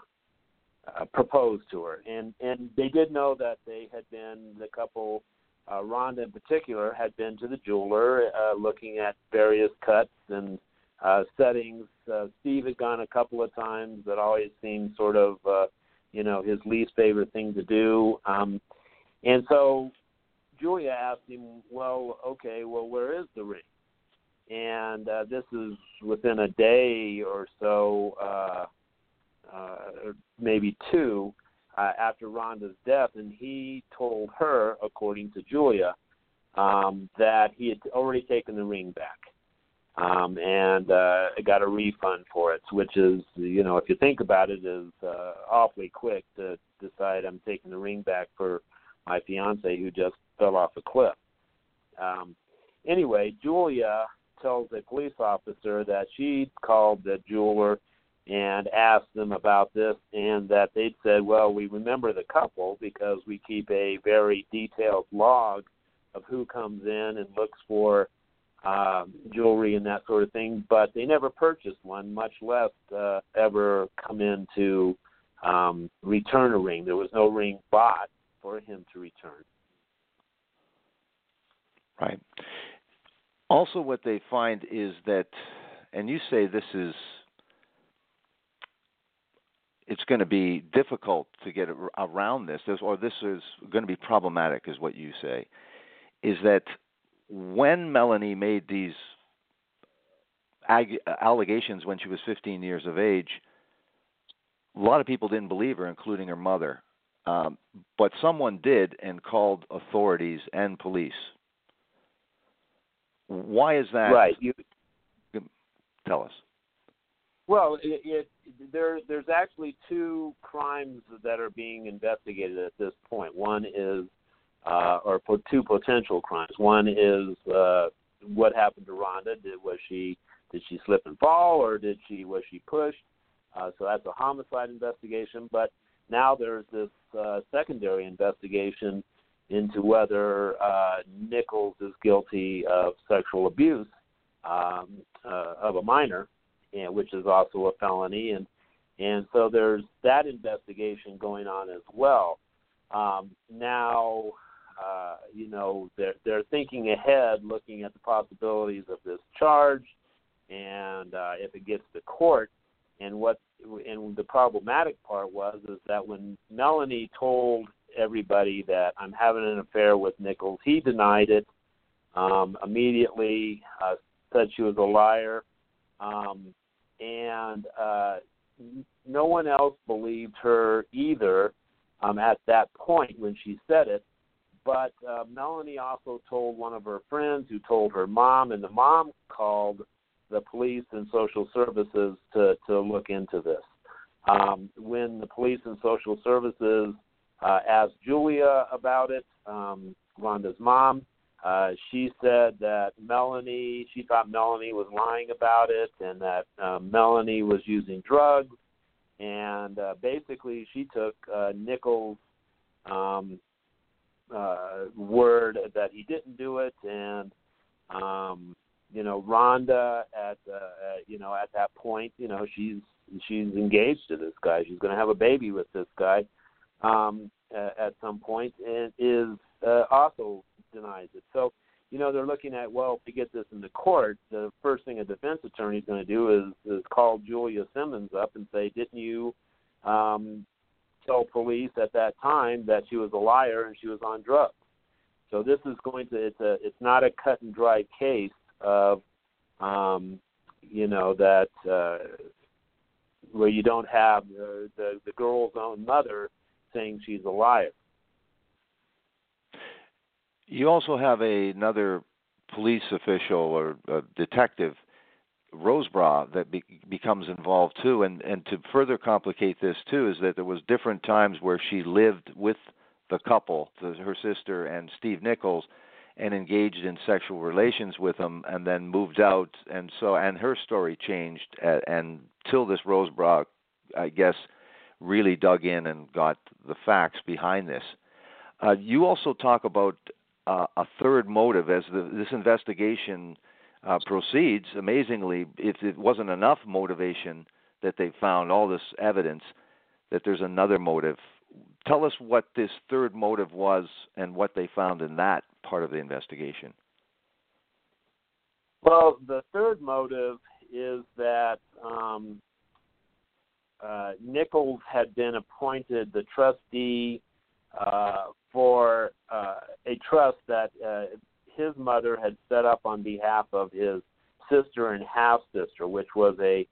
uh, propose to her. And and they did know that they had been the couple. Uh, Rhonda in particular had been to the jeweler uh, looking at various cuts and uh, settings. Uh, Steve had gone a couple of times. That always seemed sort of, uh, you know, his least favorite thing to do. Um, and so Julia asked him, "Well, okay, well, where is the ring?" And uh, this is within a day or so, uh, uh, maybe two uh, after Rhonda's death, and he told her, according to Julia, um, that he had already taken the ring back um, and uh, got a refund for it, which is, you know, if you think about it, is uh, awfully quick to decide I'm taking the ring back for my fiance who just fell off a cliff. Um, anyway, Julia tells a police officer that she called the jeweler and asked them about this, and that they'd said, "Well, we remember the couple because we keep a very detailed log of who comes in and looks for." Um, jewelry and that sort of thing, but they never purchased one, much less uh, ever come in to um, return a ring. There was no ring bought for him to return. Right. Also, what they find is that, and you say this is, it's going to be difficult to get around this, or this is going to be problematic, is what you say, is that when Melanie made these ag- allegations when she was 15 years of age, a lot of people didn't believe her, including her mother. Um, but someone did and called authorities and police. Why is that? Right. You, Tell us. Well, it, it, there there's actually two crimes that are being investigated at this point. One is uh, or for two potential crimes. One is uh, what happened to Rhonda. Did was she did she slip and fall, or did she was she pushed? Uh, so that's a homicide investigation. But now there's this uh, secondary investigation into whether uh, Nichols is guilty of sexual abuse um, uh, of a minor, and, which is also a felony. And and so there's that investigation going on as well. Um, now, uh, you know, they're they're thinking ahead, looking at the possibilities of this charge, and uh, if it gets to court. And what and the problematic part was is that when Melanie told everybody that I'm having an affair with Nichols, he denied it um, immediately, uh, said she was a liar, um, and uh, no one else believed her either um, at that point when she said it. But uh, Melanie also told one of her friends who told her mom, and the mom called the police and social services to, to look into this. Um, when the police and social services uh, asked Julia about it, um, Rhonda's mom, uh, she said that Melanie, she thought Melanie was lying about it and that uh, Melanie was using drugs. And uh, basically, she took uh, Nichols' um, uh, word that he didn't do it, and um, you know Rhonda at uh, you know at that point, you know she's she's engaged to this guy. She's going to have a baby with this guy um, uh, at some point, and is uh, also denies it. So you know they're looking at well, if we get this in the court, the first thing a defense attorney is going to do is is call Julia Simmons up and say, didn't you um, tell police at that time that she was a liar and she was on drugs. So this is going to it's a it's not a cut and dry case of um, you know that uh, where you don't have the, the the girl's own mother saying she's a liar. You also have a, another police official or detective Rosebrough that be, becomes involved too, and and to further complicate this too is that there was different times where she lived with the couple, the, her sister and Steve Nichols, and engaged in sexual relations with them, and then moved out, and so and her story changed, and, and till this Rosebrough, I guess, really dug in and got the facts behind this. Uh, you also talk about uh, a third motive as the, this investigation uh, proceeds, amazingly, if it wasn't enough motivation that they found all this evidence, that there's another motive. Tell us what this third motive was and what they found in that part of the investigation. Well, the third motive is that um, uh, Nichols had been appointed the trustee uh, for uh, a trust that uh, his mother had set up on behalf of his sister and half sister, which was a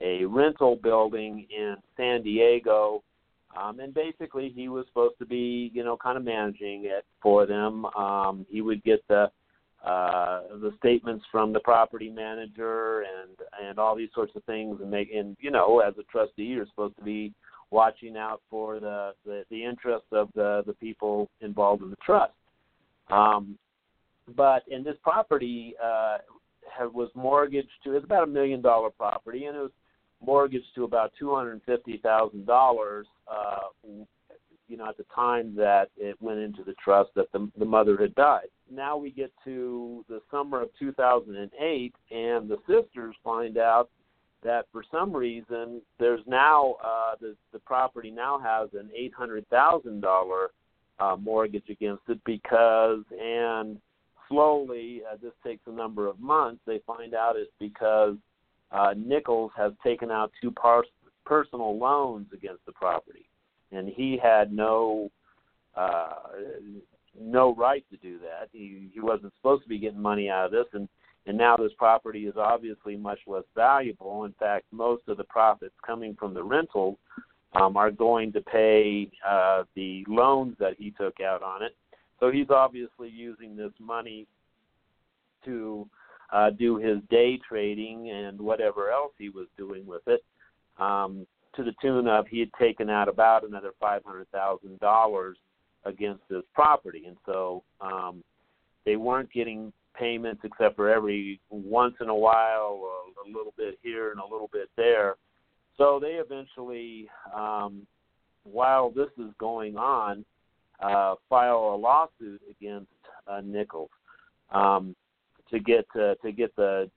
a rental building in San Diego Um, and basically, he was supposed to be, you know, kind of managing it for them. Um, he would get the uh, the statements from the property manager and and all these sorts of things, and make and you know, as a trustee, you're supposed to be watching out for the the, the interests of the the people involved in the trust. Um, but in this property uh, was mortgaged to it's about a million dollar property, and it was mortgaged to about two hundred and fifty thousand uh, dollars. You know, at the time that it went into the trust, that the the mother had died. Now we get to the summer of 2008, and the sisters find out that for some reason there's now uh, the the property now has an eight hundred thousand dollar uh, mortgage against it because and slowly uh, this takes a number of months they find out it's because uh, Nichols has taken out two par- personal loans against the property, and he had no uh, no right to do that. He he wasn't supposed to be getting money out of this, and and now this property is obviously much less valuable. In fact, most of the profits coming from the rentals um, are going to pay uh, the loans that he took out on it. So he's obviously using this money to uh, do his day trading and whatever else he was doing with it. Um, to the tune of he had taken out about another five hundred thousand dollars against this property, and so um, they weren't getting payments except for every once in a while, a, a little bit here and a little bit there. So they eventually, um, while this is going on, uh, file a lawsuit against uh, Nichols. Um, to get uh, to get the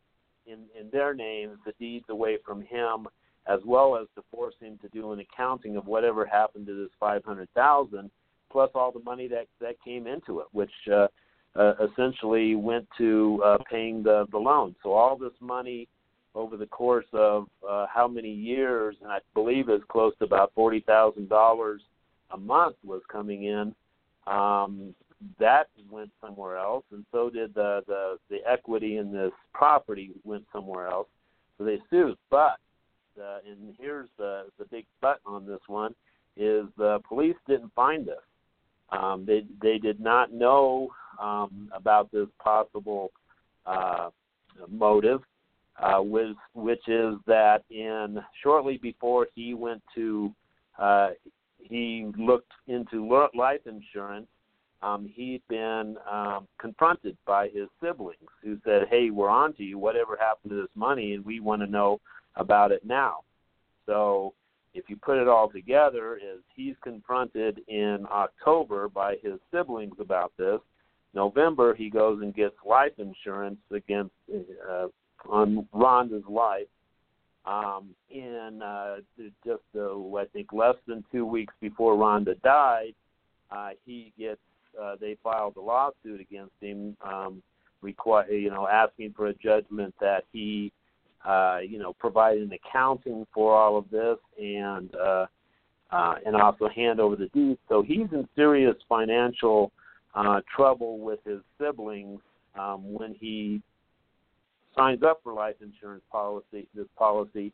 in in their names the deeds away from him, as well as to force him to do an accounting of whatever happened to this five hundred thousand, plus all the money that that came into it, which uh, uh, essentially went to uh, paying the the loan. So all this money over the course of uh, how many years, and I believe it's close to about forty thousand dollars a month was coming in. Um, that went somewhere else, and so did the the the equity in this property went somewhere else. So they sued, but uh, and here's the the big but on this one is the police didn't find this. Um, they they did not know um, about this possible uh, motive, uh, which which is that in shortly before he went to uh, he looked into life insurance um, he'd been um, confronted by his siblings who said, "Hey, we're on to you. Whatever happened to this money, and we want to know about it now." So, if you put it all together, is he's confronted in October by his siblings about this. November, he goes and gets life insurance against uh, on Rhonda's life. Um, in uh, just uh, I think less than two weeks before Rhonda died, uh, he gets uh, they filed a lawsuit against him, um, require you know asking for a judgment that he uh, you know provide an accounting for all of this and uh, uh, and also hand over the deeds. So he's in serious financial uh, trouble with his siblings um, when he signs up for life insurance policy this policy,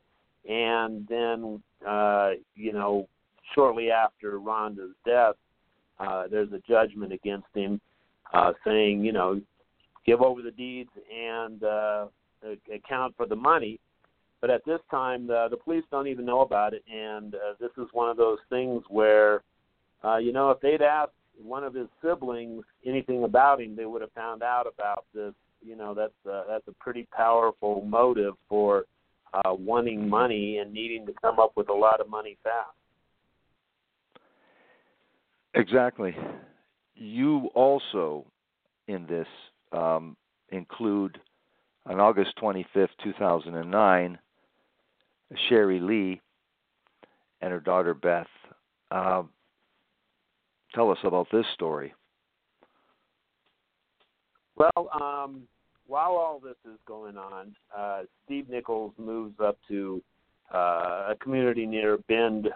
and then uh, you know shortly after Rhonda's death, uh, there's a judgment against him uh, saying, you know, give over the deeds and uh, account for the money. But at this time, the, the police don't even know about it, and uh, this is one of those things where, uh, you know, if they'd asked one of his siblings anything about him, they would have found out about this. You know, that's uh, that's a pretty powerful motive for uh, wanting money and needing to come up with a lot of money fast. Exactly. You also, in this, um, include on August 25th, 2009, Sherry Lee and her daughter Beth. Uh, tell us about this story. Well, um, while all this is going on, uh, Steve Nichols moves up to uh, a community near Bend,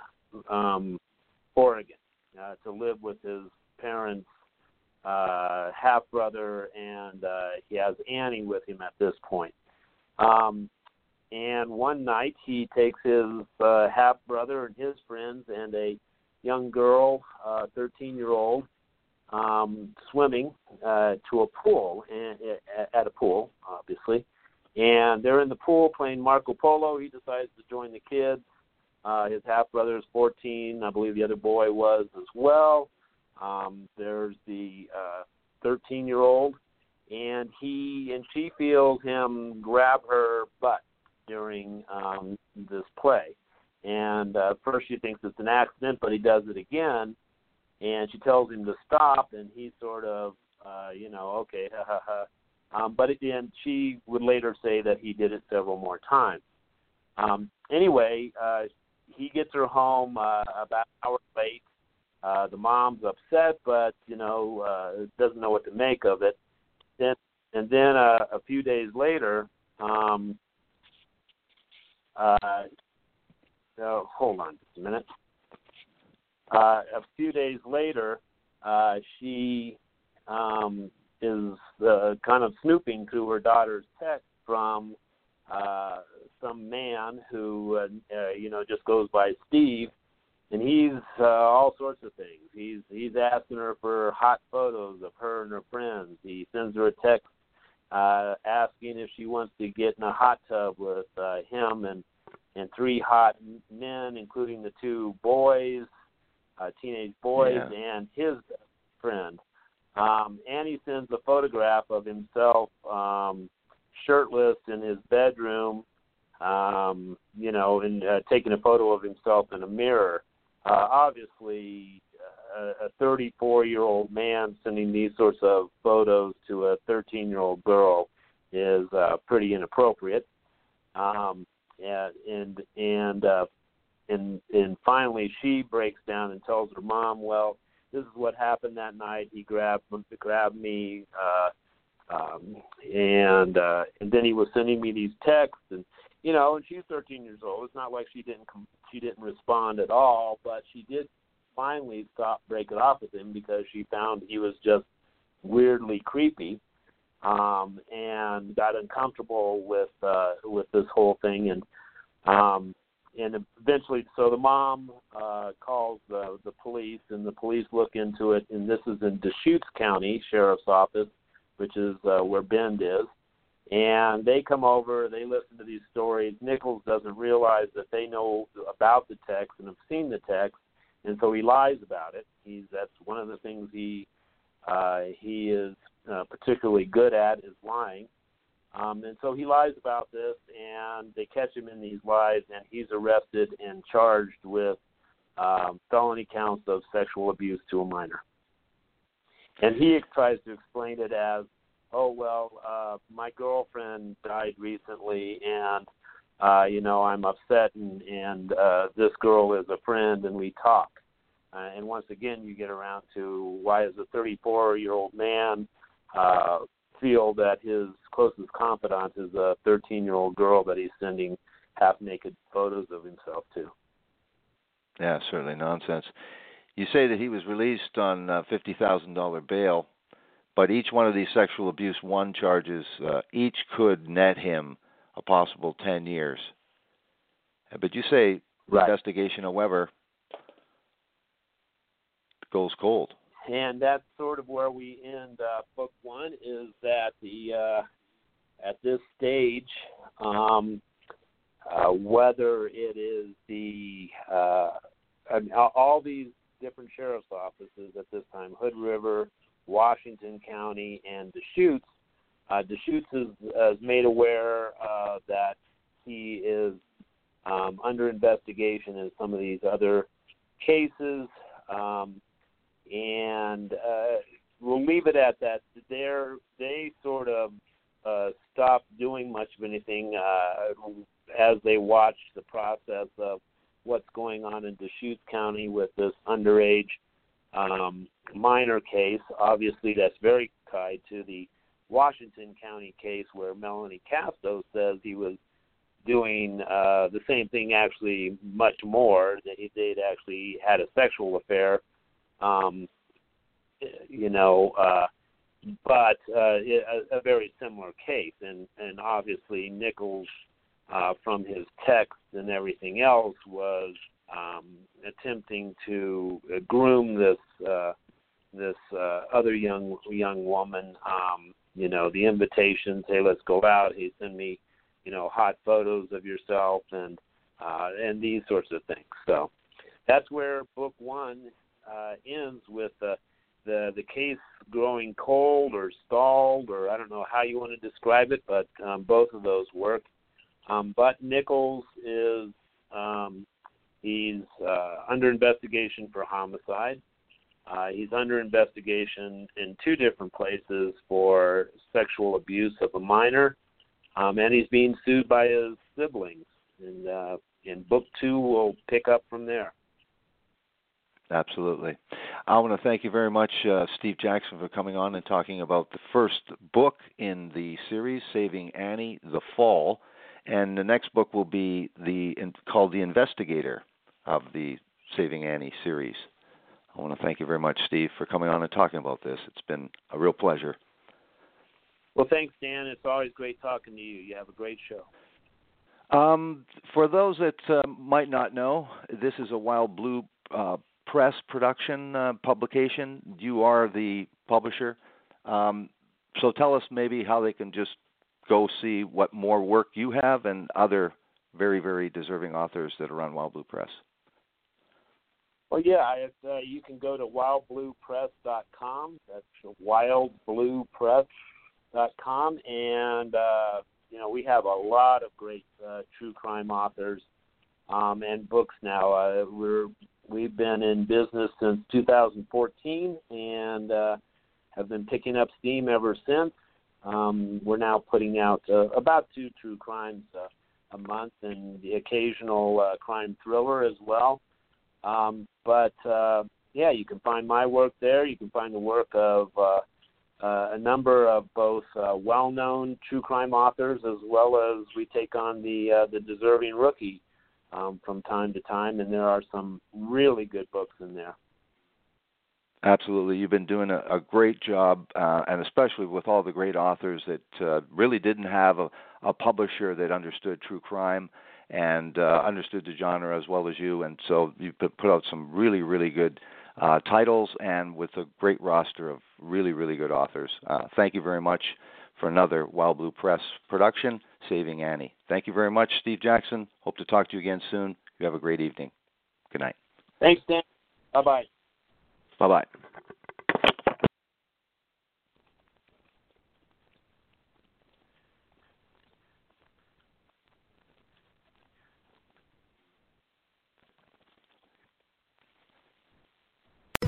um, Oregon uh, to live with his parents' uh, half brother, and uh, he has Annie with him at this point. Um, and one night he takes his uh, half brother and his friends and a young girl, uh, 13 year old, um, swimming uh, to a pool and, at a pool, obviously. And they're in the pool playing Marco Polo. He decides to join the kids. Uh, his half brother is 14. I believe the other boy was as well. Um, there's the 13 uh, year old, and he and she feels him grab her butt during um, this play. And uh, first she thinks it's an accident, but he does it again, and she tells him to stop, and he sort of, uh, you know, okay, ha ha ha. Um, but again, she would later say that he did it several more times. Um, anyway, uh, he gets her home uh, about an hour late. Uh, the mom's upset, but you know uh, doesn't know what to make of it. Then, and then uh, a few days later, um, uh, oh, hold on just a minute. Uh, a few days later, uh, she um, is uh, kind of snooping through her daughter's text from uh, some man who, uh, uh, you know, just goes by Steve, and he's uh, all sorts of things. He's he's asking her for hot photos of her and her friends. He sends her a text uh, asking if she wants to get in a hot tub with uh, him and and three hot men, including the two boys, uh, teenage boys, yeah. and his friend. Um, and he sends a photograph of himself um, shirtless in his bedroom, um, you know, and uh, taking a photo of himself in a mirror. Uh, obviously, uh, a 34 year old man sending these sorts of photos to a 13 year old girl is uh, pretty inappropriate. Um, and and and, uh, and and finally, she breaks down and tells her mom, "Well, this is what happened that night. He grabbed grabbed me." Uh, um, and uh, and then he was sending me these texts, and you know, and she's 13 years old. It's not like she didn't she didn't respond at all, but she did finally stop break it off with him because she found he was just weirdly creepy, um, and got uncomfortable with uh, with this whole thing, and um, and eventually, so the mom uh, calls the the police, and the police look into it, and this is in Deschutes County Sheriff's Office which is uh, where Bend is. And they come over, they listen to these stories. Nichols doesn't realize that they know about the text and have seen the text, and so he lies about it. He's that's one of the things he uh, he is uh, particularly good at is lying. Um, and so he lies about this, and they catch him in these lies, and he's arrested and charged with um, felony counts of sexual abuse to a minor. And he tries to explain it as, oh well, uh, my girlfriend died recently, and uh, you know I'm upset, and and uh, this girl is a friend, and we talk. Uh, and once again, you get around to why is a 34 year old man uh, feel that his closest confidant is a 13 year old girl that he's sending half naked photos of himself to? Yeah, certainly nonsense. You say that he was released on uh, fifty thousand dollar bail, but each one of these sexual abuse one charges uh, each could net him a possible ten years. But you say right. investigation, however, goes cold. And that's sort of where we end uh, book one. Is that the uh, at this stage, um, uh, whether it is the uh, all these different sheriff's offices at this time Hood River, Washington County, and Deschutes. Uh, Deschutes is, is made aware uh, that he is um, under investigation in some of these other cases. Um, and uh, we'll leave it at that. They're, they sort of uh, stopped doing much of anything uh, as they watched the process of what's going on in Deschutes County with this underage um, minor case. Obviously, that's very tied to the Washington County case where Melanie Casto says he was doing uh, the same thing, actually much more. That they'd actually had a sexual affair, um, you know, uh, but uh, a, a very similar case. And and obviously Nichols uh, from his text and everything else was um, attempting to groom this uh, this uh, other young young woman. Um, you know, the invitations. Hey, let's go out. He send me, you know, hot photos of yourself and uh, and these sorts of things. So that's where book one uh, ends with the the the case growing cold or stalled or I don't know how you want to describe it, but um, both of those work. Um, but Nichols is um, he's uh, under investigation for homicide. Uh, he's under investigation in two different places for sexual abuse of a minor, um, and he's being sued by his siblings. And uh, in book two, we'll pick up from there. Absolutely. I want to thank you very much, uh, Steve Jackson, for coming on and talking about the first book in the series, Saving Annie, The Fall. And the next book will be the called The Investigator of the Saving Annie series. I want to thank you very much, Steve, for coming on and talking about this. It's been a real pleasure. Well, thanks, Dan. It's always great talking to you. You have a great show. Um, for those that uh, might not know, this is a Wild Blue uh, Press production uh, publication. You are the publisher. Um, so tell us maybe how they can just go see what more work you have and other very, very deserving authors that are on Wild Blue Press. Well, yeah, it, uh, you can go to wildbluepress.com. That's wildbluepress.com, and uh, you know we have a lot of great uh, true crime authors um, and books now. Uh, we're we've been in business since 2014 and uh, have been picking up steam ever since. Um, we're now putting out uh, about two true crimes uh, a month and the occasional uh, crime thriller as well. Um, but uh, yeah, you can find my work there. You can find the work of uh, uh, a number of both uh, well-known true crime authors, as well as we take on the uh, the deserving rookie um, from time to time, and there are some really good books in there. Absolutely, you've been doing a, a great job, uh, and especially with all the great authors that uh, really didn't have a, a publisher that understood true crime and uh, understood the genre as well as you. And so you put, put out some really, really good uh, titles and with a great roster of really, really good authors. Uh, thank you very much for another Wild Blue Press production, Saving Annie. Thank you very much, Steve Jackson. Hope to talk to you again soon. You have a great evening. Good night. Thanks, Dan. Bye bye. Bye bye.